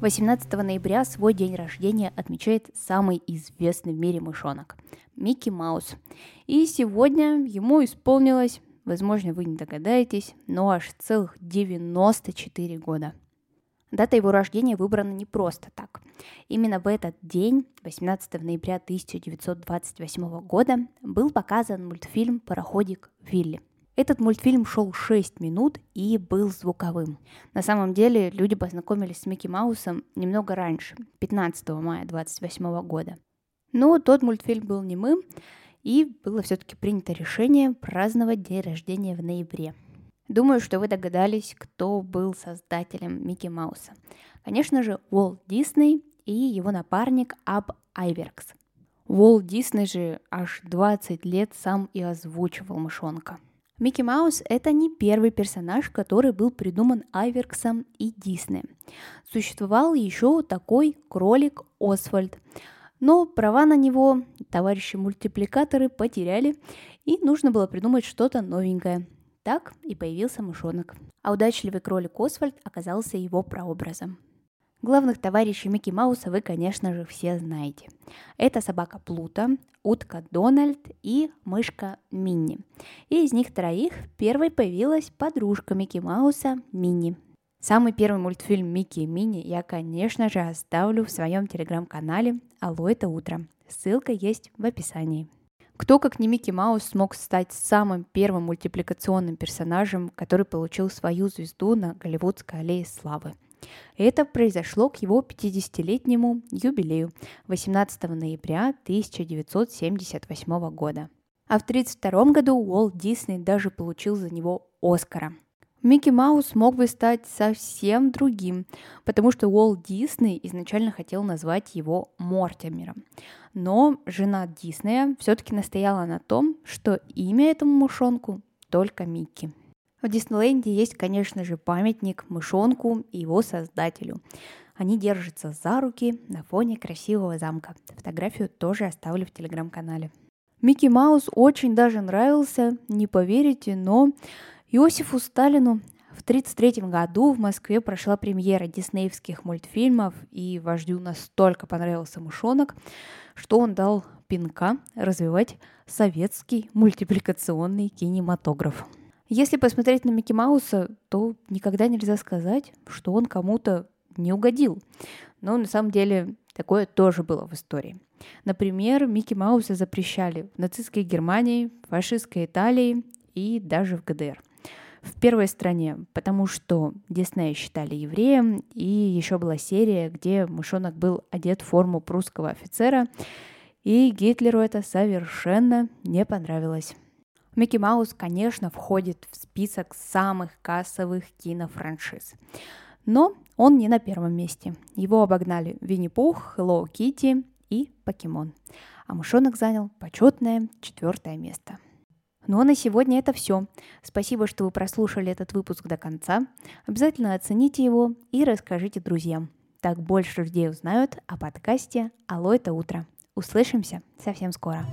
18 ноября свой день рождения отмечает самый известный в мире мышонок – Микки Маус. И сегодня ему исполнилось, возможно, вы не догадаетесь, но аж целых 94 года. Дата его рождения выбрана не просто так. Именно в этот день, 18 ноября 1928 года, был показан мультфильм «Пароходик Вилли». Этот мультфильм шел 6 минут и был звуковым. На самом деле люди познакомились с Микки Маусом немного раньше, 15 мая 28 года. Но тот мультфильм был немым, и было все-таки принято решение праздновать день рождения в ноябре. Думаю, что вы догадались, кто был создателем Микки Мауса. Конечно же, Уолт Дисней и его напарник Аб Айверкс. Уолт Дисней же аж 20 лет сам и озвучивал мышонка – Микки Маус – это не первый персонаж, который был придуман Айверксом и Диснеем. Существовал еще такой кролик Освальд. Но права на него товарищи-мультипликаторы потеряли, и нужно было придумать что-то новенькое. Так и появился мышонок. А удачливый кролик Освальд оказался его прообразом. Главных товарищей Микки Мауса вы, конечно же, все знаете. Это собака Плута, утка Дональд и мышка Минни. И из них троих первой появилась подружка Микки Мауса Минни. Самый первый мультфильм Микки и Минни я, конечно же, оставлю в своем телеграм-канале «Алло, это утро». Ссылка есть в описании. Кто, как не Микки Маус, смог стать самым первым мультипликационным персонажем, который получил свою звезду на Голливудской аллее славы – это произошло к его 50-летнему юбилею 18 ноября 1978 года. А в 1932 году Уолт Дисней даже получил за него Оскара. Микки Маус мог бы стать совсем другим, потому что Уолт Дисней изначально хотел назвать его Мортимером. Но жена Диснея все-таки настояла на том, что имя этому мышонку только Микки. В Диснейленде есть, конечно же, памятник мышонку и его создателю. Они держатся за руки на фоне красивого замка. Фотографию тоже оставлю в телеграм-канале. Микки Маус очень даже нравился, не поверите, но Иосифу Сталину в 1933 году в Москве прошла премьера диснеевских мультфильмов, и вождю настолько понравился мышонок, что он дал пинка развивать советский мультипликационный кинематограф. Если посмотреть на Микки Мауса, то никогда нельзя сказать, что он кому-то не угодил. Но на самом деле такое тоже было в истории. Например, Микки Мауса запрещали в нацистской Германии, фашистской Италии и даже в ГДР. В первой стране, потому что Диснея считали евреем, и еще была серия, где мышонок был одет в форму прусского офицера, и Гитлеру это совершенно не понравилось. Микки Маус, конечно, входит в список самых кассовых кинофраншиз. Но он не на первом месте. Его обогнали Винни-Пух, Hello Kitty и Покемон. А мышонок занял почетное четвертое место. Ну а на сегодня это все. Спасибо, что вы прослушали этот выпуск до конца. Обязательно оцените его и расскажите друзьям. Так больше людей узнают о подкасте «Алло, это утро». Услышимся совсем скоро.